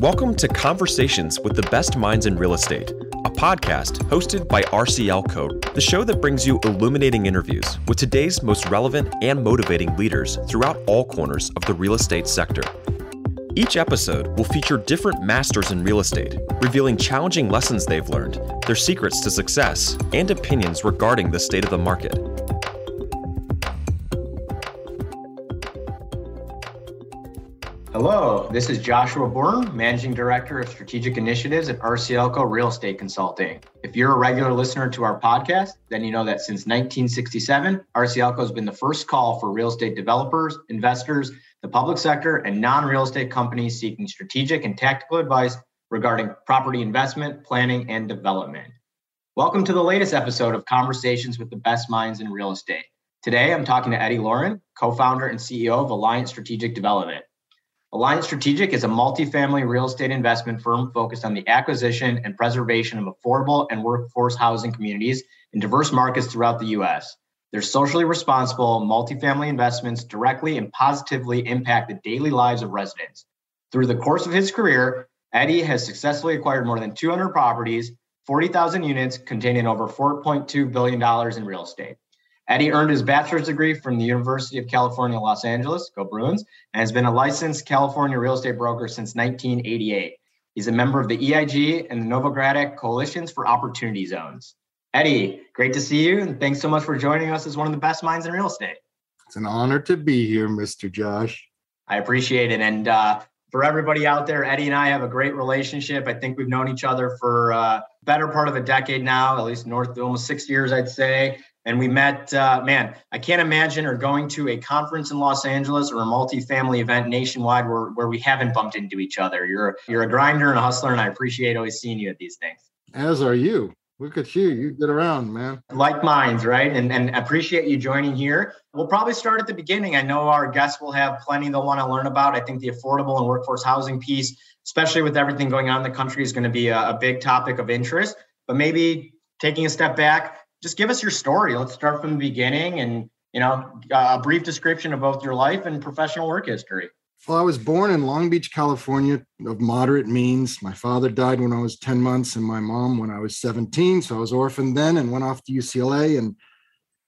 Welcome to Conversations with the Best Minds in Real Estate, a podcast hosted by RCLCO, the show that brings you illuminating interviews with today's most relevant and motivating leaders throughout all corners of the real estate sector. Each episode will feature different masters in real estate, revealing challenging lessons they've learned, their secrets to success, and opinions regarding the state of the market. Hello, this is Joshua Bourne, Managing Director of Strategic Initiatives at RCLCO Real Estate Consulting. If you're a regular listener to our podcast, then you know that since 1967, RCLCO has been the first call for real estate developers, investors, the public sector, and non real estate companies seeking strategic and tactical advice regarding property investment, planning, and development. Welcome to the latest episode of Conversations with the Best Minds in Real Estate. Today, I'm talking to Eddie Lorin, co founder and CEO of Alliant Strategic Development. Alliant Strategic is a multifamily real estate investment firm focused on the acquisition and preservation of affordable and workforce housing communities in diverse markets throughout the U.S. Their socially responsible multifamily investments directly and positively impact the daily lives of residents. Through the course of his career, Eddie has successfully acquired more than 200 properties, 40,000 units containing over $4.2 billion in real estate. Eddie earned his bachelor's degree from the University of California, Los Angeles, go Bruins, and has been a licensed California real estate broker since 1988. He's a member of the EIG and the Novogradac Coalitions for Opportunity Zones. Eddie, great to see you, and thanks so much for joining us as one of the best minds in real estate. It's an honor to be here, Mr. Josh. I appreciate it. And uh, for everybody out there, Eddie and I have a great relationship. I think we've known each other for uh, better part of a decade now, at least north almost six years, I'd say. And we met, uh, man, I can't imagine or going to a conference in Los Angeles or a multi-family event nationwide where, where we haven't bumped into each other. You're, you're a grinder and a hustler, and I appreciate always seeing you at these things. As are you. Look at you. You get around, man. Like minds, right? And, and appreciate you joining here. We'll probably start at the beginning. I know our guests will have plenty they'll want to learn about. I think the affordable and workforce housing piece, especially with everything going on in the country, is going to be a, a big topic of interest. But maybe taking a step back, just give us your story. Let's start from the beginning and, you know, a brief description of both your life and professional work history. Well, I was born in Long Beach, California, of moderate means. My father died when I was 10 months and my mom when I was 17. So I was orphaned then and went off to UCLA. And,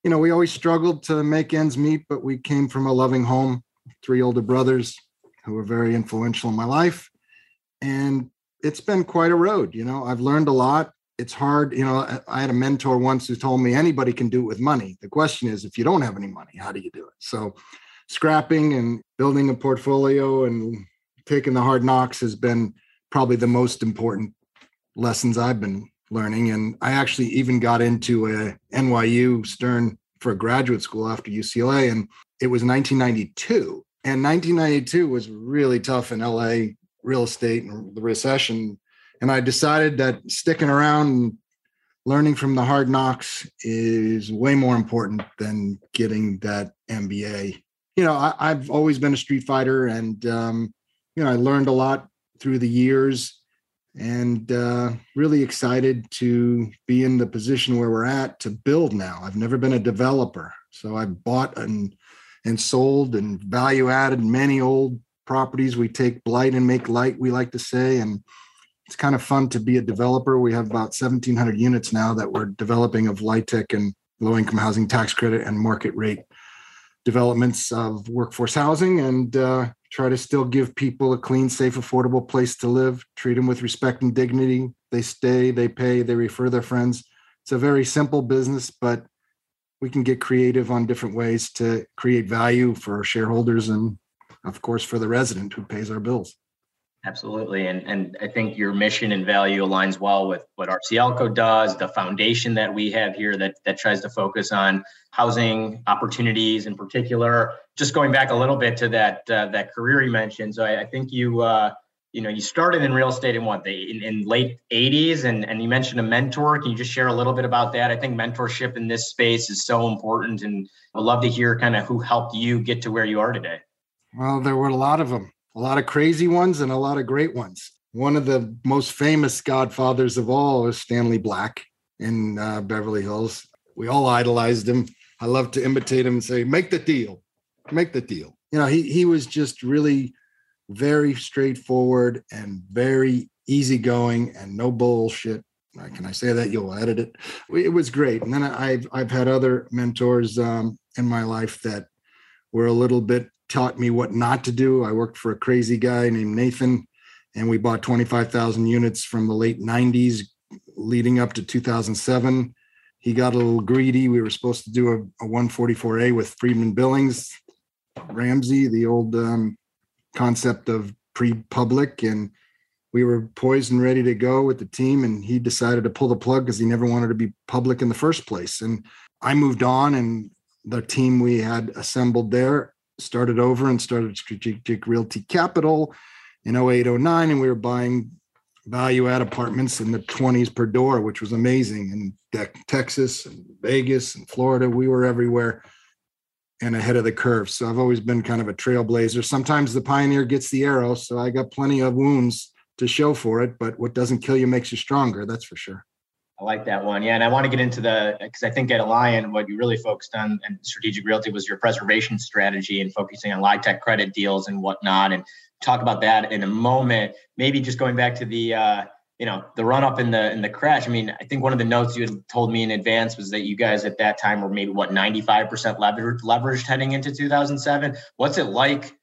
you know, we always struggled to make ends meet, but we came from a loving home, three older brothers who were very influential in my life. And it's been quite a road. You know, I've learned a lot it's hard. You know, I had a mentor once who told me anybody can do it with money. The question is, if you don't have any money, how do you do it? So, scrapping and building a portfolio and taking the hard knocks has been probably the most important lessons I've been learning. And I actually even got into a NYU Stern for graduate school after UCLA, and it was 1992. And 1992 was really tough in LA real estate and the recession and I decided that sticking around and learning from the hard knocks is way more important than getting that MBA. You know, I, have always been a street fighter, and um, you know, I learned a lot through the years, and uh, really excited to be in the position where we're at to build now. I've never been a developer, so I bought and and sold and value added many old properties. We take blight and make light, we like to say, and it's kind of fun to be a developer. We have about 1,700 units now that we're developing of LIHTC and low income housing tax credit and market rate developments of workforce housing and uh, try to still give people a clean, safe, affordable place to live, treat them with respect and dignity. They stay, they pay, they refer their friends. It's a very simple business, but we can get creative on different ways to create value for our shareholders and, of course, for the resident who pays our bills. Absolutely. And, and I think your mission and value aligns well with what RCLCO does, the foundation that we have here that, that tries to focus on housing opportunities in particular. Just going back a little bit to that uh, that career you mentioned. So I, I think you uh, you know you started in real estate in what the in, in late 80s and, and you mentioned a mentor. Can you just share a little bit about that? I think mentorship in this space is so important and I'd love to hear kind of who helped you get to where you are today. Well, there were a lot of them a lot of crazy ones and a lot of great ones. One of the most famous godfathers of all is Stanley Black in uh, Beverly Hills. We all idolized him. I love to imitate him and say, "Make the deal, make the deal." You know, he he was just really very straightforward and very easygoing and no bullshit. Can I say that? You'll edit it. It was great. And then I've I've had other mentors um, in my life that were a little bit taught me what not to do. I worked for a crazy guy named Nathan, and we bought 25,000 units from the late 90s, leading up to 2007. He got a little greedy. We were supposed to do a, a 144A with Friedman Billings, Ramsey, the old um, concept of pre-public, and we were poised and ready to go with the team. And he decided to pull the plug because he never wanted to be public in the first place. And I moved on, and the team we had assembled there started over and started Strategic Realty Capital in 08, 09, and we were buying value add apartments in the 20s per door, which was amazing. In Texas and Vegas and Florida, we were everywhere and ahead of the curve. So I've always been kind of a trailblazer. Sometimes the pioneer gets the arrow. So I got plenty of wounds to show for it, but what doesn't kill you makes you stronger. That's for sure. I like that one. Yeah. And I want to get into the, because I think at Alliant, what you really focused on and strategic realty was your preservation strategy and focusing on LIHTC credit deals and whatnot. And talk about that in a moment. Maybe just going back to the, uh, you know, the run up in the in the crash. I mean, I think one of the notes you had told me in advance was that you guys at that time were maybe what 95% leveraged leveraged heading into 2007. What's it like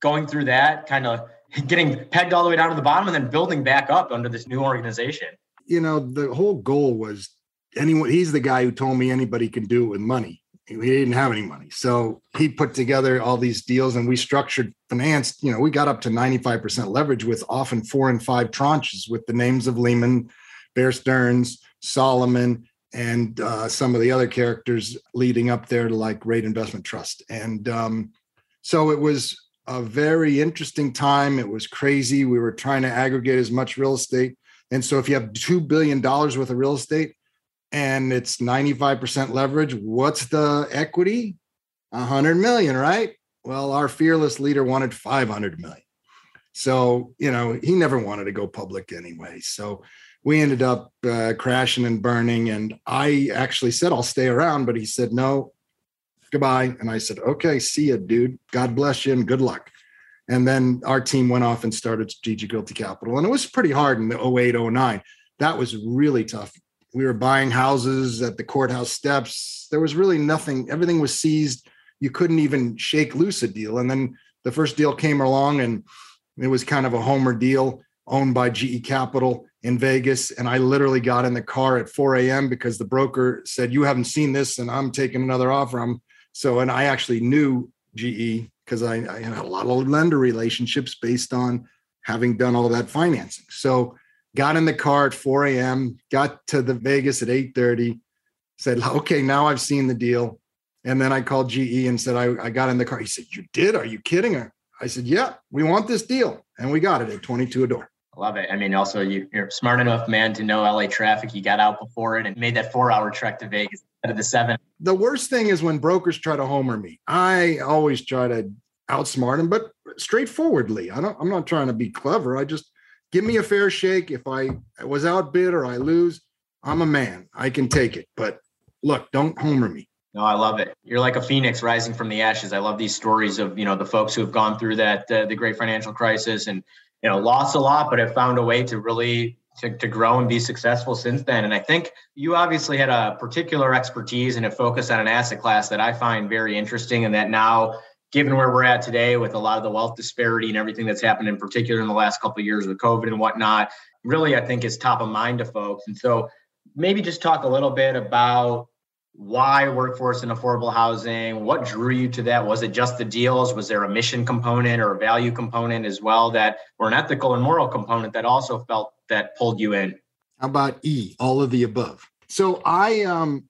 going through that, kind of getting pegged all the way down to the bottom and then building back up under this new organization? You know, the whole goal was anyone, he's the guy who told me anybody can do it with money. He didn't have any money. So he put together all these deals and we structured financed, you know, we got up to 95% leverage with often four and five tranches with the names of Lehman, Bear Stearns, Salomon, and uh, some of the other characters leading up there to like Rate Investment Trust. And um, so it was a very interesting time. It was crazy. We were trying to aggregate as much real estate and so if you have $2 billion worth of real estate and it's 95% leverage, what's the equity? 100 million, right? Well, our fearless leader wanted 500 million. So, you know, he never wanted to go public anyway. So we ended up uh, crashing and burning. And I actually said, I'll stay around. But he said, no, goodbye. And I said, okay, see you, dude. God bless you and good luck. And then our team went off and started Strategic Realty Capital. And it was pretty hard in the 08, 09. That was really tough. We were buying houses at the courthouse steps. There was really nothing, everything was seized. You couldn't even shake loose a deal. And then the first deal came along and it was kind of a homer deal owned by GE Capital in Vegas. And I literally got in the car at 4 a.m. because the broker said, You haven't seen this, and I'm taking another offer. I'm so, and I actually knew GE because I, I had a lot of lender relationships based on having done all that financing. So got in the car at 4 a.m., got to the Vegas at 8:30, said, okay, now I've seen the deal. And then I called GE and said, I, I got in the car. He said, You did? Are you kidding? Her? I said, Yeah, we want this deal. And we got it at 22 a door. I love it. I mean, also you, are smart enough, man, to know LA traffic. You got out before it and made that four-hour trek to Vegas instead of the seven. The worst thing is when brokers try to homer me. I always try to outsmart them, but straightforwardly. I don't. I'm not trying to be clever. I just give me a fair shake. If I was outbid or I lose, I'm a man. I can take it. But look, don't homer me. No, I love it. You're like a phoenix rising from the ashes. I love these stories of you know the folks who have gone through that uh, the great financial crisis and you know lost a lot, but have found a way to really to, to grow and be successful since then. And I think you obviously had a particular expertise and a focus on an asset class that I find very interesting, and that now given where we're at today with a lot of the wealth disparity and everything that's happened in particular in the last couple of years with covid and whatnot really i think is top of mind to folks and so maybe just talk a little bit about why workforce and affordable housing what drew you to that? Was it just the deals? Was there a mission component or a value component as well that or an ethical and moral component that also felt that pulled you in? How about e all of the above? So i um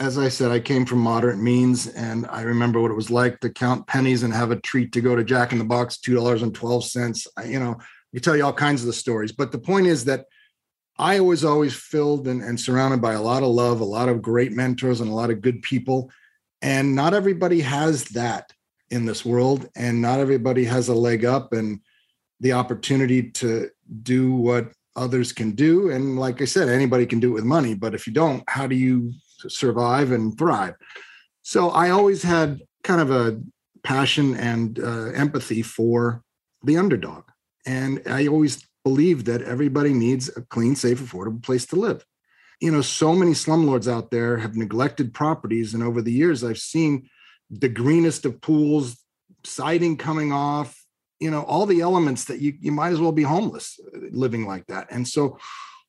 as I said, I came from moderate means, and I remember what it was like to count pennies and have a treat to go to Jack in the Box, two dollars and twelve cents. You know, you tell you all kinds of the stories, but the point is that I was always filled and, and surrounded by a lot of love, a lot of great mentors, and a lot of good people. And not everybody has that in this world, and not everybody has a leg up and the opportunity to do what others can do. And like I said, anybody can do it with money, but if you don't, how do you survive and thrive. So I always had kind of a passion and uh, empathy for the underdog. And I always believe that everybody needs a clean, safe, affordable place to live. You know, so many slumlords out there have neglected properties. And over the years, I've seen the greenest of pools, siding coming off, you know, all the elements that you, you might as well be homeless uh, living like that. And so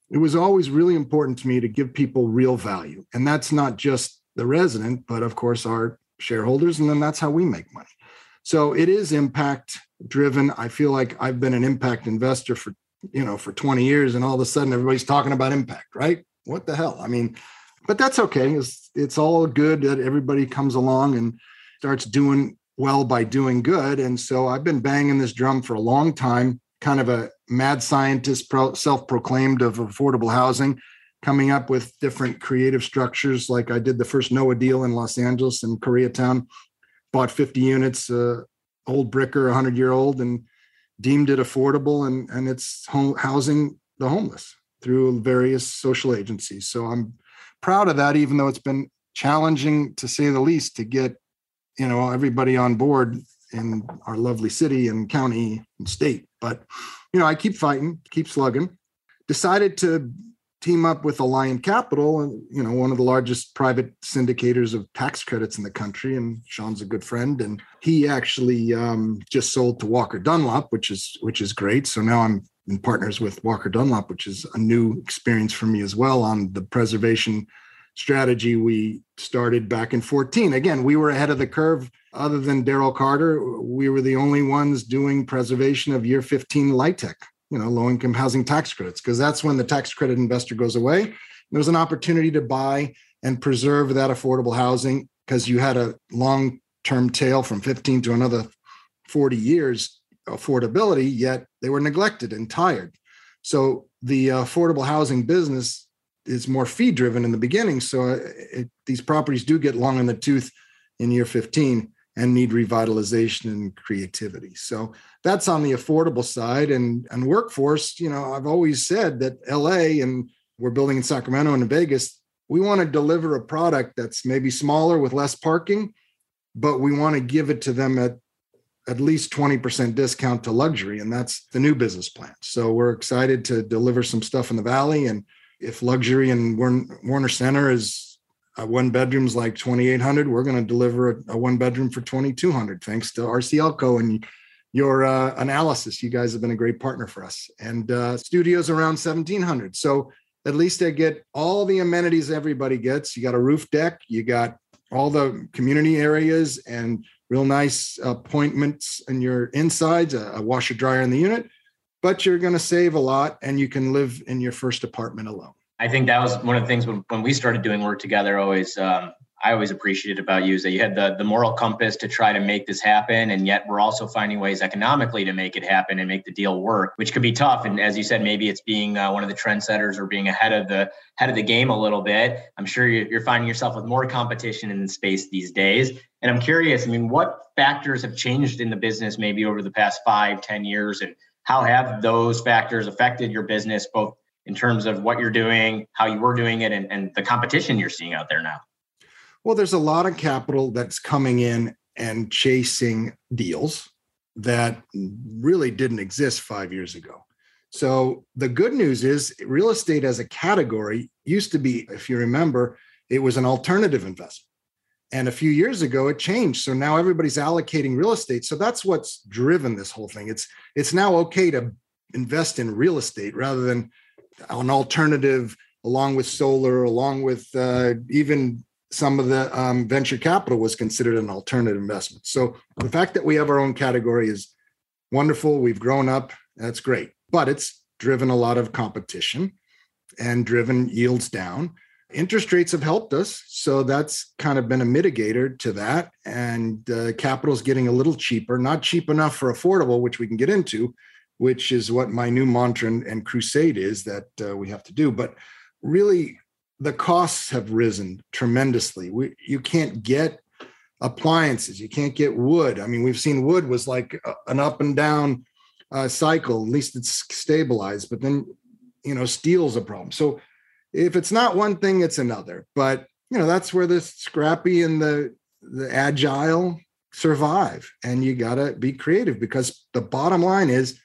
it was always really important to me to give people real value. And that's not just the resident, but of course our shareholders. And then that's how we make money. So it is impact driven. I feel like I've been an impact investor for, you know, for 20 years and all of a sudden everybody's talking about impact, right? What the hell? I mean, but that's okay. It's, it's all good that everybody comes along and starts doing well by doing good. And so I've been banging this drum for a long time, kind of a mad scientist, self proclaimed of affordable housing, coming up with different creative structures. Like I did the first NOAH deal in Los Angeles and Koreatown, bought 50 units, uh, old bricker, 100 year old, and deemed it affordable. And, and it's home, housing the homeless through various social agencies. So I'm proud of that, even though it's been challenging to say the least to get you know everybody on board in our lovely city and county and state. But you know, I keep fighting, keep slugging. Decided to team up with Alliant Capital, you know, one of the largest private syndicators of tax credits in the country. And Sean's a good friend, and he actually um, just sold to Walker Dunlop, which is which is great. So now I'm in partners with Walker Dunlop, which is a new experience for me as well on the preservation strategy we started back in 14. Again, we were ahead of the curve. Other than Daryl Carter, we were the only ones doing preservation of year 15 LIHTC, you know, low income housing tax credits, because that's when the tax credit investor goes away. There was an opportunity to buy and preserve that affordable housing because you had a long term tail from 15 to another 40 years affordability, yet they were neglected and tired. So the affordable housing business is more fee driven in the beginning. So uh, it, these properties do get long in the tooth in year 15 and need revitalization and creativity. So that's on the affordable side and and workforce. You know, I've always said that LA and we're building in Sacramento and in Vegas. We want to deliver a product that's maybe smaller with less parking, but we want to give it to them at at least 20% discount to luxury. And that's the new business plan. So we're excited to deliver some stuff in the Valley and if luxury and Warner Center is a one bedroom's like 2800 we're going to deliver a, a, one bedroom for 2200 thanks to RCLCO and your uh, analysis. You guys have been a great partner for us. And uh, studios around 1700 so at least they get all the amenities everybody gets. You got a roof deck you got all the community areas and real nice appointments in your insides a, a washer dryer in the unit but you're going to save a lot and you can live in your first apartment alone. I think that was one of the things when, when we started doing work together, always, um, I always appreciated about you is that you had the, the moral compass to try to make this happen. And yet we're also finding ways economically to make it happen and make the deal work, which could be tough. And as you said, maybe it's being uh, one of the trendsetters or being ahead of the head of the game a little bit. I'm sure you're finding yourself with more competition in the space these days. And I'm curious, I mean, what factors have changed in the business maybe over the past five, ten years? And how have those factors affected your business, both in terms of what you're doing, how you were doing it, and, and the competition you're seeing out there now? Well, there's a lot of capital that's coming in and chasing deals that really didn't exist five years ago. So the good news is real estate as a category used to be, if you remember, it was an alternative investment. And a few years ago, it changed. So now everybody's allocating real estate. So that's what's driven this whole thing. It's it's now okay to invest in real estate rather than an alternative, along with solar, along with uh, even some of the um, venture capital was considered an alternative investment. So the fact that we have our own category is wonderful. We've grown up. That's great. But it's driven a lot of competition and driven yields down interest rates have helped us so that's kind of been a mitigator to that and uh, capital is getting a little cheaper not cheap enough for affordable which we can get into which is what my new mantra and, crusade is that uh, we have to do. But really the costs have risen tremendously. We, you can't get appliances. You can't get wood. I mean we've seen wood was like a, an up and down uh, cycle. At least it's stabilized but then you know steel's a problem. So if it's not one thing, it's another. But you know, that's where the scrappy and the the agile survive. And you got to be creative because the bottom line is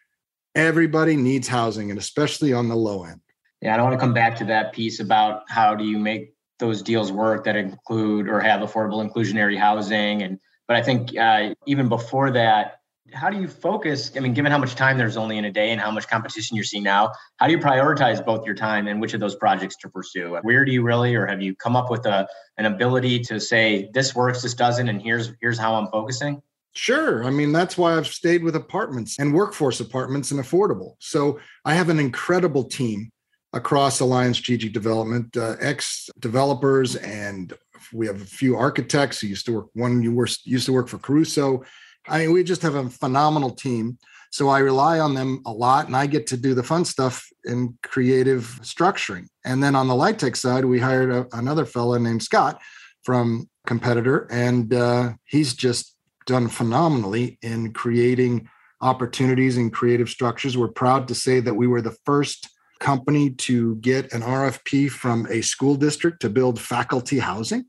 everybody needs housing and especially on the low end. Yeah, I don't want to come back to that piece about how do you make those deals work that include or have affordable inclusionary housing and but I think uh, even before that how do you focus? I mean, given how much time there's only in a day and how much competition you're seeing now, how do you prioritize both your time and which of those projects to pursue? Where do you really, or have you come up with a an ability to say this works, this doesn't, and here's here's how I'm focusing? Sure. I mean, that's why I've stayed with apartments and workforce apartments and affordable. So I have an incredible team across Alliant Strategic Development, uh, ex developers, and we have a few architects who used to work. One you were used to work for Caruso I mean, we just have a phenomenal team. So I rely on them a lot and I get to do the fun stuff in creative structuring. And then on the LIHTC side, we hired a, another fellow named Scott from competitor and uh, he's just done phenomenally in creating opportunities and creative structures. We're proud to say that we were the first company to get an RFP from a school district to build faculty housing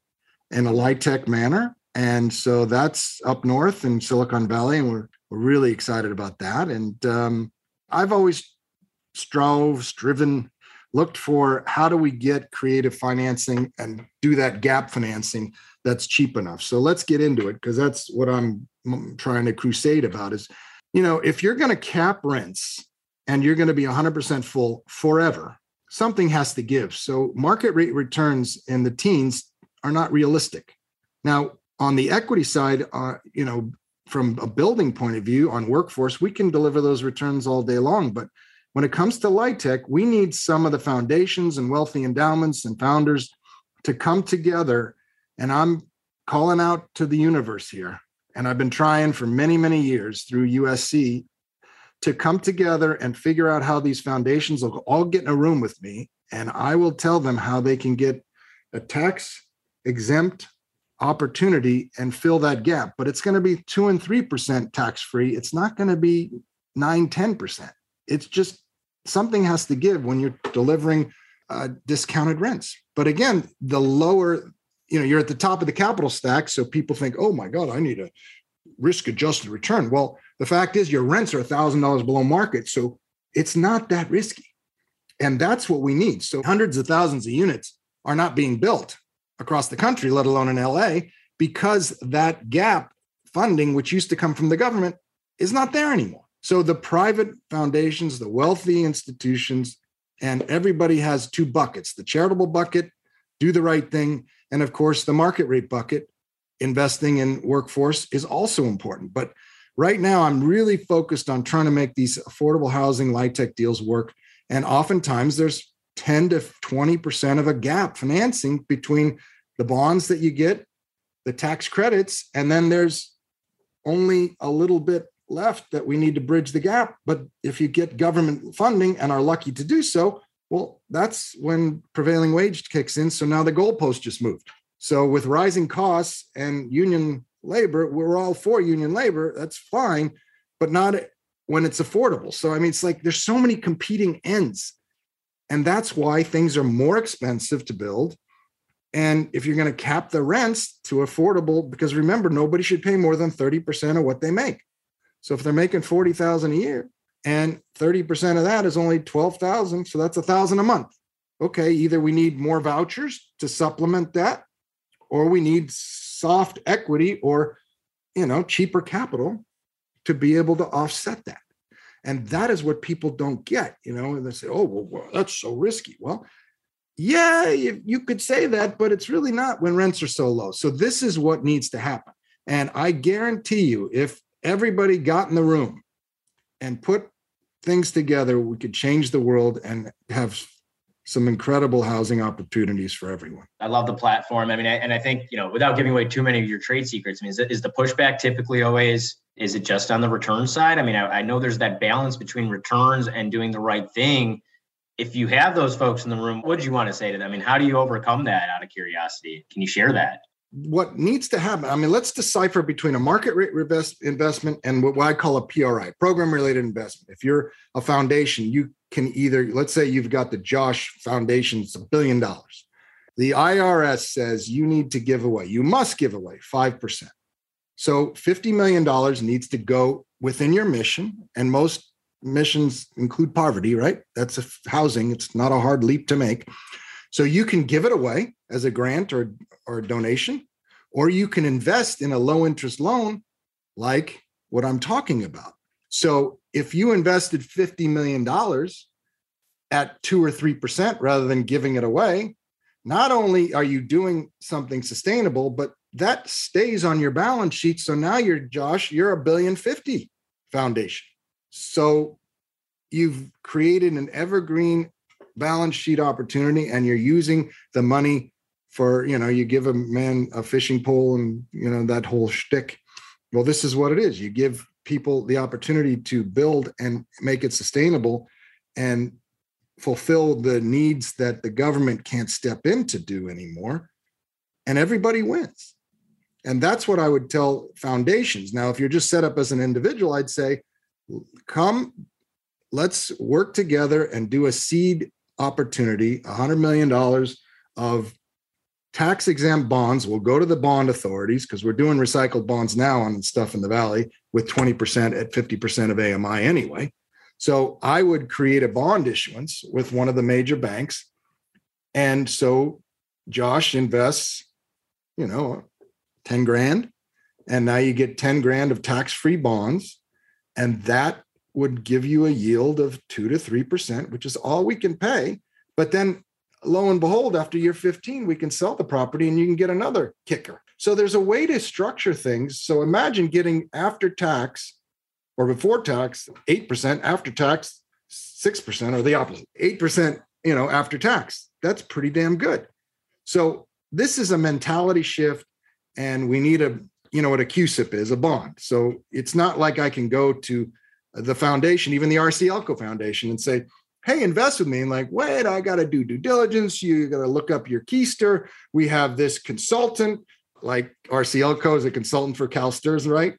in a LIHTC manner. And so that's up north in Silicon Valley, and we're, we're really excited about that. And um, I've always strove, striven, looked for how do we get creative financing and do that gap financing that's cheap enough. So let's get into it because that's what I'm trying to crusade about is, you know, if you're going to cap rents and you're going to be 100% full forever, something has to give. So market rate returns in the teens are not realistic. Now, on the equity side, uh, you know, from a building point of view on workforce, we can deliver those returns all day long. But when it comes to LIHTC, we need some of the foundations and wealthy endowments and founders to come together. And I'm calling out to the universe here. And I've been trying for many, many years through USC to come together and figure out how these foundations will all get in a room with me. And I will tell them how they can get a tax exempt opportunity and fill that gap. But it's going to be two and 3% tax free. It's not going to be nine, 10%. It's just something has to give when you're delivering uh, discounted rents. But again, the lower, you know, you're at the top of the capital stack. So people think, oh my God, I need a risk adjusted return. Well, the fact is your rents are $1,000 below market. So it's not that risky. And that's what we need. So hundreds of thousands of units are not being built across the country, let alone in LA, because that gap funding, which used to come from the government, is not there anymore. So the private foundations, the wealthy institutions, and everybody has two buckets the charitable bucket, do the right thing. And of course, the market rate bucket, investing in workforce is also important. But right now, I'm really focused on trying to make these affordable housing, LIHTC deals work. And oftentimes, there's 10 to 20% of a gap financing between the bonds that you get, the tax credits, and then there's only a little bit left that we need to bridge the gap. But if you get government funding and are lucky to do so, well, that's when prevailing wage kicks in. So now the goalpost just moved. So with rising costs and union labor, we're all for union labor. That's fine, but not when it's affordable. So I mean, it's like there's so many competing ends and that's why things are more expensive to build. And if you're going to cap the rents to affordable, because remember, nobody should pay more than 30% of what they make. So if they're making 40,000 a year and 30% of that is only 12,000, so that's a thousand a month. Okay, either we need more vouchers to supplement that, or we need soft equity or you know cheaper capital to be able to offset that. And that is what people don't get, you know, and they say, oh, well, well that's so risky. Well, yeah, you, you could say that, but it's really not when rents are so low. So this is what needs to happen. And I guarantee you, if everybody got in the room and put things together, we could change the world and have some incredible housing opportunities for everyone. I love the platform. I mean, I, and I think, you know, without giving away too many of your trade secrets, I mean, is, is the pushback typically always is it just on the return side? I mean, I, I, know there's that balance between returns and doing the right thing. If you have those folks in the room, what do you want to say to them? I mean, how do you overcome that out of curiosity? Can you share that? What needs to happen? I mean, let's decipher between a market rate investment and what I call a PRI, program related investment. If you're a foundation, you can either, let's say you've got the Josh Foundation, it's a billion dollars. The IRS says you need to give away, you must give away 5%. So $50 million needs to go within your mission. And most missions include poverty, right? That's housing. It's not a hard leap to make. So you can give it away as a grant or, or donation, or you can invest in a low interest loan like what I'm talking about. So if you invested $50 million at two or 3% rather than giving it away, not only are you doing something sustainable, but that stays on your balance sheet. So now you're, Josh, you're a billion fifty foundation. So you've created an evergreen balance sheet opportunity and you're using the money for, you know, you give a man a fishing pole and, you know, that whole shtick. Well, this is what it is. You give people the opportunity to build and make it sustainable and fulfill the needs that the government can't step in to do anymore. And everybody wins. And that's what I would tell foundations. Now, if you're just set up as an individual, I'd say, come, let's work together and do a seed opportunity, $100 million of tax exempt bonds will go to the bond authorities because we're doing recycled bonds now on stuff in the valley with 20% at 50% of AMI anyway. So I would create a bond issuance with one of the major banks. And so Josh invests, you know, 10 grand. And now you get 10 grand of tax free bonds. And that would give you a yield of two to 3%, which is all we can pay. But then lo and behold, after year 15, we can sell the property and you can get another kicker. So there's a way to structure things. So imagine getting after tax or before tax 8%, after tax 6%, or the opposite 8%, you know, after tax. That's pretty damn good. So this is a mentality shift, and we need a, you know, what a CUSIP is, a bond. So it's not like I can go to the foundation, even the RCLCO Foundation, and say, hey, invest with me. And like, wait, I got to do due diligence. You got to look up your keister. We have this consultant, like RCLCO is a consultant for CalSTRS, right?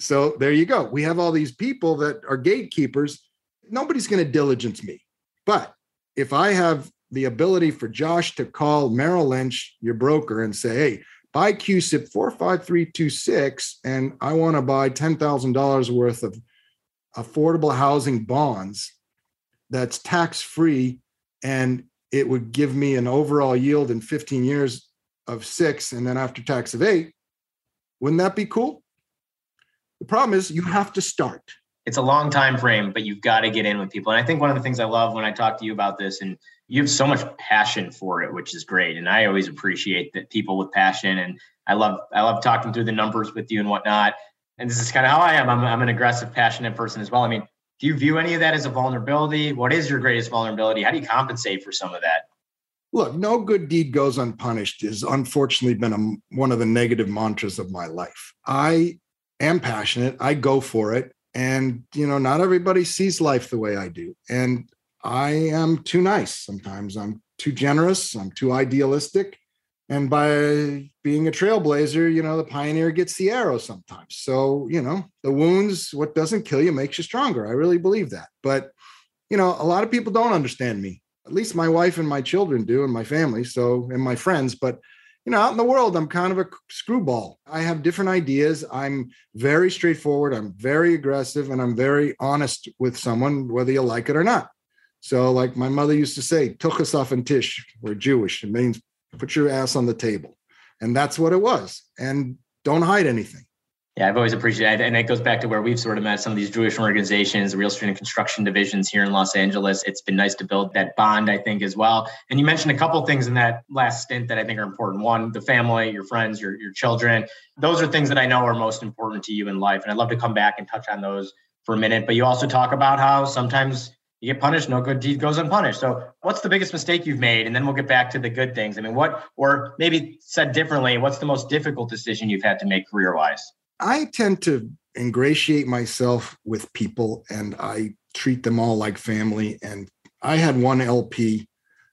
So there you go. We have all these people that are gatekeepers. Nobody's going to diligence me. But if I have the ability for Josh to call Merrill Lynch, your broker, and say, hey, buy CUSIP 45326, and I want to buy $10,000 worth of affordable housing bonds that's tax free, and it would give me an overall yield in 15 years of six, and then after tax of eight. Wouldn't that be cool? The problem is you have to start. It's a long time frame, but you've got to get in with people. And I think one of the things I love when I talk to you about this, and you have so much passion for it, which is great. And I always appreciate that people with passion. And I love I love talking through the numbers with you and whatnot. And this is kind of how I am. I'm, I'm an aggressive, passionate person as well. I mean, do you view any of that as a vulnerability? What is your greatest vulnerability? How do you compensate for some of that? Look, no good deed goes unpunished is unfortunately been a, one of the negative mantras of my life. I am passionate. I go for it. And, you know, not everybody sees life the way I do. And I am too nice. Sometimes I'm too generous. I'm too idealistic. And by being a trailblazer, you know, the pioneer gets the arrow sometimes. So, you know, the wounds, what doesn't kill you makes you stronger. I really believe that. But, you know, a lot of people don't understand me. At least my wife and my children do, and my family. So, and my friends. But you know, out in the world, I'm kind of a screwball. I have different ideas. I'm very straightforward. I'm very aggressive and I'm very honest with someone, whether you like it or not. So, like my mother used to say, Tuchasaf and Tish, we're Jewish. It means put your ass on the table. And that's what it was. And don't hide anything. Yeah, I've always appreciated, and it goes back to where we've sort of met some of these Jewish organizations, Real Estate and Construction divisions here in Los Angeles. It's been nice to build that bond, I think, as well. And you mentioned a couple things in that last stint that I think are important. One, the family, your friends, your your children. Those are things that I know are most important to you in life, and I'd love to come back and touch on those for a minute. But you also talk about how sometimes you get punished, no good deed goes unpunished. So, what's the biggest mistake you've made? And then we'll get back to the good things. I mean, what, or maybe said differently, what's the most difficult decision you've had to make career wise? I tend to ingratiate myself with people and I treat them all like family. And I had one LP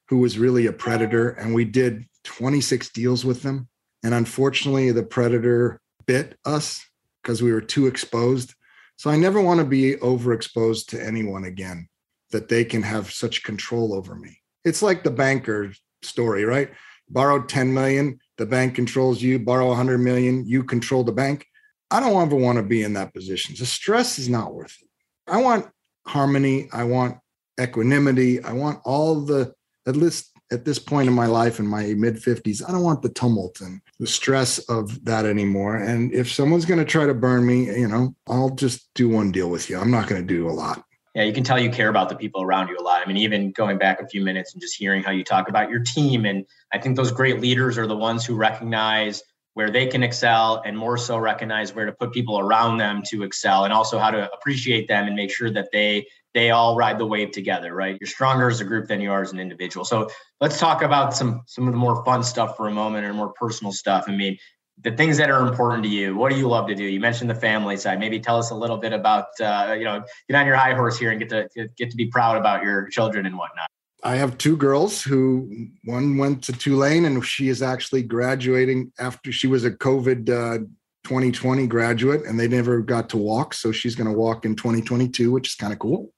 who was really a predator, and we did 26 deals with them. And unfortunately, the predator bit us because we were too exposed. So I never want to be overexposed to anyone again that they can have such control over me. It's like the banker story, right? Borrow 10 million, the bank controls you, borrow 100 million, you control the bank I don't ever want to be in that position. The stress is not worth it. I want harmony. I want equanimity. I want all the, at least at this point in my life in my mid 50s, I don't want the tumult and the stress of that anymore. And if someone's going to try to burn me, you know, I'll just do one deal with you. I'm not going to do a lot. Yeah, you can tell you care about the people around you a lot. I mean, even going back a few minutes and just hearing how you talk about your team. And I think those great leaders are the ones who recognize where they can excel and more so recognize where to put people around them to excel and also how to appreciate them and make sure that they they all ride the wave together right you're stronger as a group than you are as an individual so let's talk about some some of the more fun stuff for a moment and more personal stuff i mean the things that are important to you what do you love to do you mentioned the family side maybe tell us a little bit about uh, you know get on your high horse here and get to get to be proud about your children and whatnot I have two girls who one went to Tulane and she is actually graduating after she was a COVID uh, 2020 graduate and they never got to walk. So she's going to walk in 2022, which is kind of cool.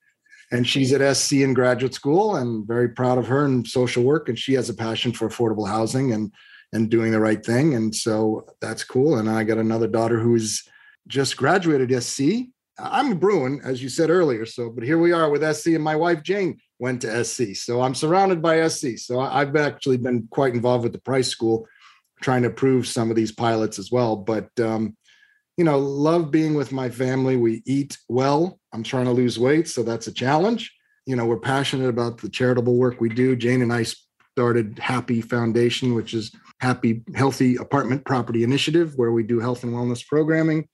And she's at SC in graduate school and very proud of her in social work. And she has a passion for affordable housing and and doing the right thing. And so that's cool. And I got another daughter who's just graduated SC. I'm a Bruin, as you said earlier. So, but here we are with SC and my wife Jane went to SC. So I'm surrounded by SC. So I've actually been quite involved with the Price School, trying to prove some of these pilots as well. But um, you know, love being with my family. We eat well. I'm trying to lose weight, so that's a challenge. You know, we're passionate about the charitable work we do. Jane and I started Happy Foundation, which is Happy Healthy Apartment Property Initiative, where we do health and wellness programming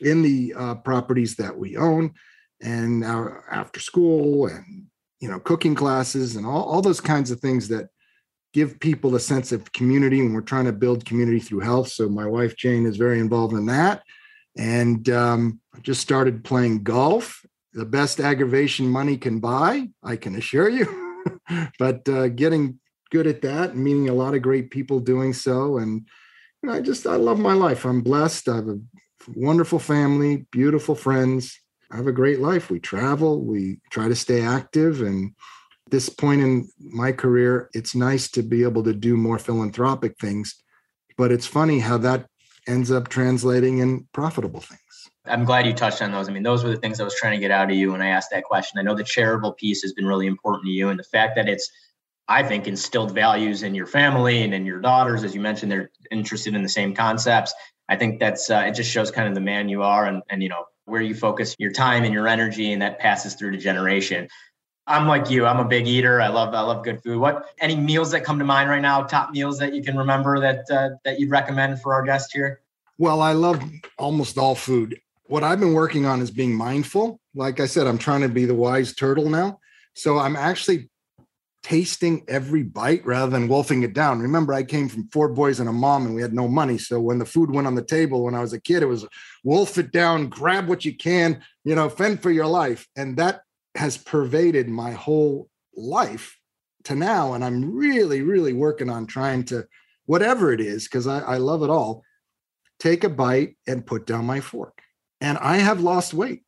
in the uh, properties that we own and our after school and you know cooking classes and all, all those kinds of things that give people a sense of community and we're trying to build community through health. So my wife jane is very involved in that. And um, just started playing golf. The best aggravation money can buy i can assure you. But uh, getting good at that meeting a lot of great people doing so and i just i love my life i'm blessed i have a wonderful family beautiful friends I have a great life. We travel, we try to stay active. And this point in my career, it's nice to be able to do more philanthropic things. But it's funny how that ends up translating in profitable things. I'm glad you touched on those. I mean, those were the things I was trying to get out of you when I asked that question. I know the charitable piece has been really important to you, and the fact that it's, I think, instilled values in your family and in your daughters, as you mentioned, they're interested in the same concepts. I think that's uh, it. Just shows kind of the man you are, and and you know where you focus your time and your energy, and that passes through to generation. I'm like you. I'm a big eater. I love I love good food. What any meals that come to mind right now? Top meals that you can remember that uh, that you'd recommend for our guest here? Well, I love almost all food. What I've been working on is being mindful. Like I said, I'm trying to be the wise turtle now. So I'm actually tasting every bite rather than wolfing it down. Remember, I came from four boys and a mom, and we had no money. So when the food went on the table when I was a kid, it was wolf it down, grab what you can, you know, fend for your life. And that has pervaded my whole life to now. And I'm really, really working on trying to, whatever it is, because I, I love it all, take a bite and put down my fork. And I have lost weight,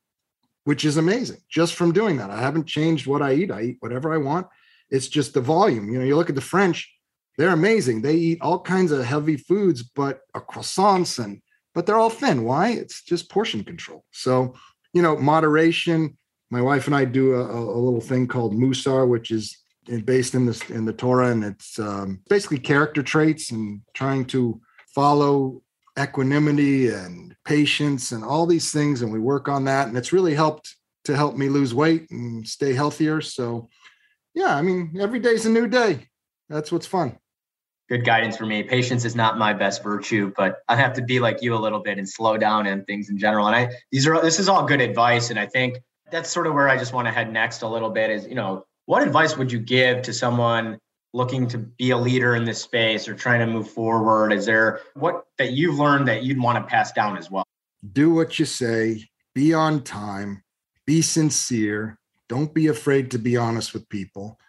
which is amazing just from doing that. I haven't changed what I eat. I eat whatever I want it's just the volume. You know, you look at the French, they're amazing. They eat all kinds of heavy foods, but croissants and but they're all thin. Why? It's just portion control. So, you know, moderation. My wife and I do a, a little thing called Musar, which is based in the in the Torah, and it's um, basically character traits and trying to follow equanimity and patience and all these things. And we work on that, and it's really helped to help me lose weight and stay healthier. So yeah, I mean, every day's a new day. That's what's fun. Good guidance for me. Patience is not my best virtue, but I have to be like you a little bit and slow down and things in general. And I these are this is all good advice. And I think that's sort of where I just want to head next a little bit is, you know, what advice would you give to someone looking to be a leader in this space or trying to move forward? Is there what that you've learned that you'd want to pass down as well? Do what you say, be on time, be sincere, don't be afraid to be honest with people.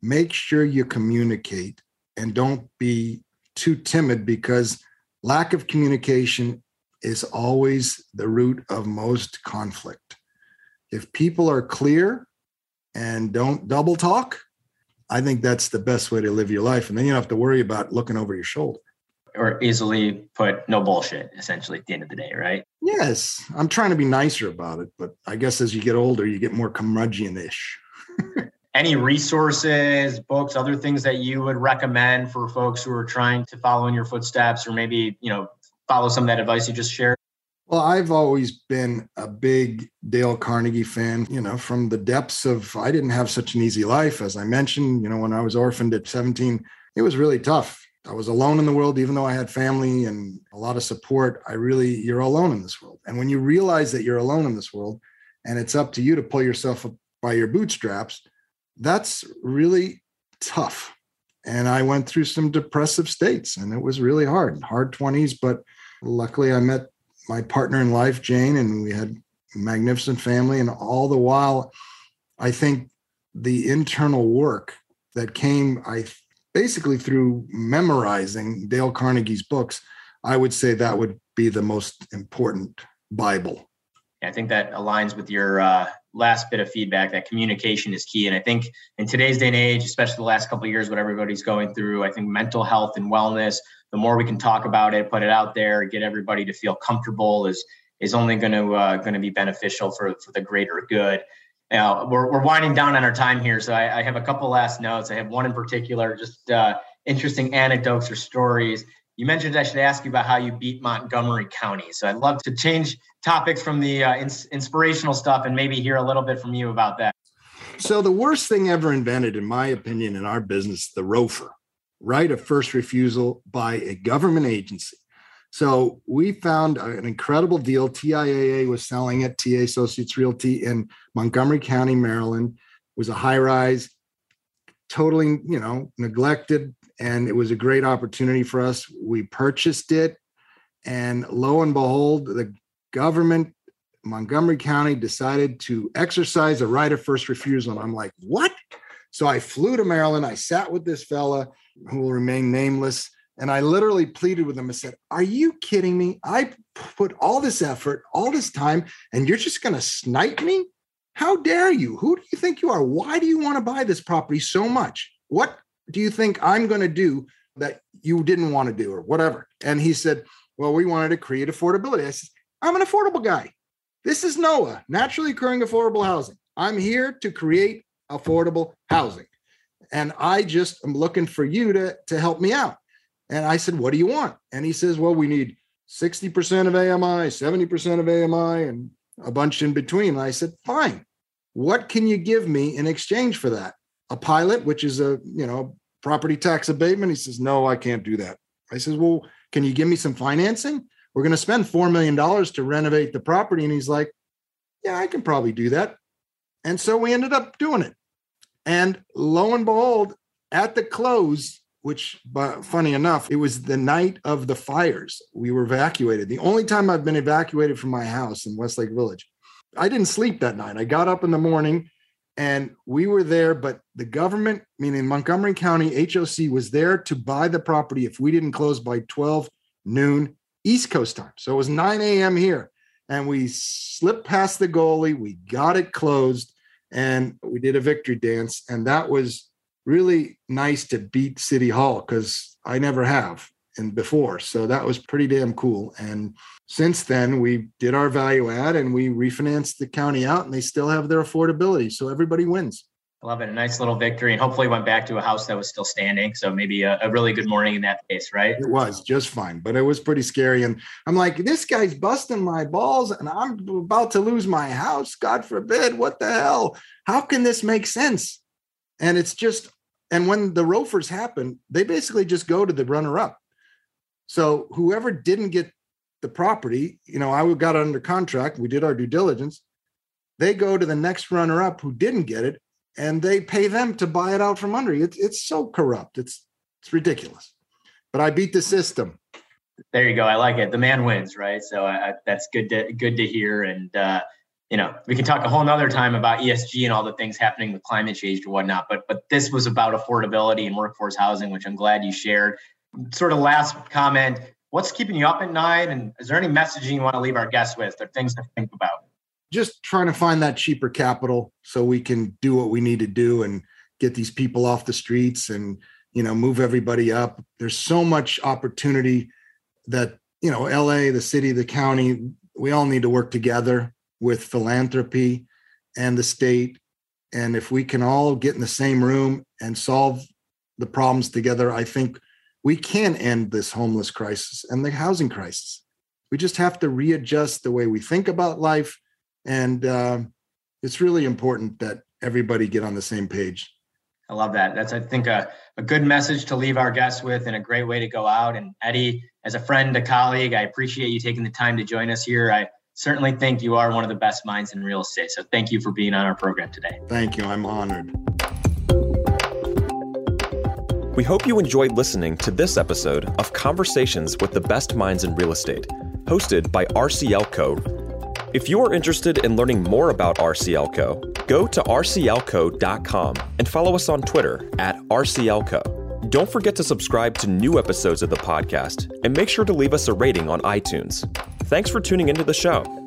Make sure you communicate and don't be too timid because lack of communication is always the root of most conflict. If people are clear and don't double talk, I think that's the best way to live your life. And then you don't have to worry about looking over your shoulder. Or easily put no bullshit essentially at the end of the day right yes i'm trying to be nicer about it but i guess as you get older you get more curmudgeon-ish any resources books other things that you would recommend for folks who are trying to follow in your footsteps or maybe you know follow some of that advice you just shared well, I've always been a big Dale Carnegie fan, you know, from the depths of I didn't have such an easy life. As I mentioned, you know, when I was orphaned at 17, it was really tough. I was alone in the world, even though I had family and a lot of support. I really, you're alone in this world. And when you realize that you're alone in this world and it's up to you to pull yourself up by your bootstraps, that's really tough. And I went through some depressive states and it was really hard, hard 20s. But luckily, I met my partner in life, Jane, and we had magnificent family. And all the while, I think the internal work that came, I basically through memorizing Dale Carnegie's books, I would say that would be the most important Bible. I think that aligns with your uh, last bit of feedback that communication is key. And I think in today's day and age, especially the last couple of years, what everybody's going through, I think mental health and wellness, the more we can talk about it, put it out there, get everybody to feel comfortable is is only going to uh, going to be beneficial for for the greater good. Now we're we're winding down on our time here, so I, I have a couple last notes. I have one in particular, just uh, interesting anecdotes or stories. You mentioned I should ask you about how you beat Montgomery County. So I'd love to change topics from the uh, ins- inspirational stuff and maybe hear a little bit from you about that. So the worst thing ever invented, in my opinion, in our business, the ROFR right of first refusal by a government agency. So we found an incredible deal. TIAA was selling it, TA Associates Realty in Montgomery County, Maryland. It was a high rise, totally, you know, neglected. And it was a great opportunity for us. We purchased it. And lo and behold, the government, Montgomery County, decided to exercise a right of first refusal. And I'm like, what? So I flew to Maryland. I sat with this fella who will remain nameless. And I literally pleaded with him and said, Are you kidding me? I put all this effort, all this time, and you're just going to snipe me? How dare you? Who do you think you are? Why do you want to buy this property so much? What do you think I'm going to do that you didn't want to do or whatever? And he said, Well, we wanted to create affordability. I said, I'm an affordable guy. This is NOAH, naturally occurring affordable housing. I'm here to create affordable housing and I just am looking for you to, to help me out. And I said, What do you want? And he says, Well, we need 60% of AMI, 70% of AMI, and a bunch in between. And I said, Fine. What can you give me in exchange for that? A pilot, which is a, you know, property tax abatement. He says, No, I can't do that. I says, Well, can you give me some financing? We're going to spend $4 million to renovate the property. And he's like, Yeah, I can probably do that. And so we ended up doing it. And lo and behold, at the close, which but funny enough, it was the night of the fires. We were evacuated. The only time I've been evacuated from my house in Westlake Village. I didn't sleep that night. I got up in the morning and we were there, but the government, meaning Montgomery County HOC, was there to buy the property if we didn't close by 12 noon East Coast time. So it was 9 a.m. here. And we slipped past the goalie. We got it closed and we did a victory dance and that was really nice to beat city hall because i never have and before so that was pretty damn cool and since then we did our value add and we refinanced the county out and they still have their affordability so everybody wins I love it. A nice little victory, and hopefully went back to a house that was still standing. So maybe a, a, really good morning in that case, right? It was just fine, but it was pretty scary. And I'm like, this guy's busting my balls, and I'm about to lose my house. God forbid! What the hell? How can this make sense? And it's just, and when the ROFRs happen, they basically just go to the runner-up. So whoever didn't get the property, you know, I got under contract. We did our due diligence. They go to the next runner-up who didn't get it and they pay them to buy it out from under you. It's it's so corrupt. It's it's ridiculous. But I beat the system. There you go. I like it. The man wins, right? So I, that's good to good to hear. And uh, you know, we can talk a whole nother time about ESG and all the things happening with climate change and whatnot. But but this was about affordability and workforce housing, which I'm glad you shared. Sort of last comment. What's keeping you up at night? And is there any messaging you want to leave our guests with or things to think about? just trying to find that cheaper capital so we can do what we need to do and get these people off the streets and you know, move everybody up. There's so much opportunity that, you know, LA, the city, the county, we all need to work together with philanthropy and the state. And if we can all get in the same room and solve the problems together, I think we can end this homeless crisis and the housing crisis. We just have to readjust the way we think about life. And uh, it's really important that everybody get on the same page. I love that. That's, I think, a, a good message to leave our guests with and a great way to go out. And Eddie, as a friend, a colleague, I appreciate you taking the time to join us here. I certainly think you are one of the best minds in real estate. So thank you for being on our program today. Thank you. I'm honored. We hope you enjoyed listening to this episode of Conversations with the Best Minds in Real Estate, hosted by RCLCO. If you are interested in learning more about RCLCO., go to rclco.com and follow us on Twitter at RCLCO. Don't forget to subscribe to new episodes of the podcast and make sure to leave us a rating on iTunes. Thanks for tuning into the show.